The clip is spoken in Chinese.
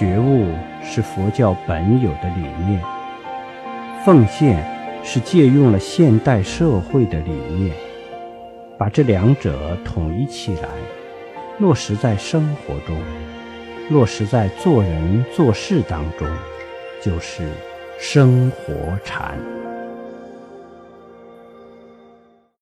觉悟是佛教本有的理念。奉献是借用了现代社会的理念把这两者统一起来落实在生活中落实在做人做事当中就是生活禅。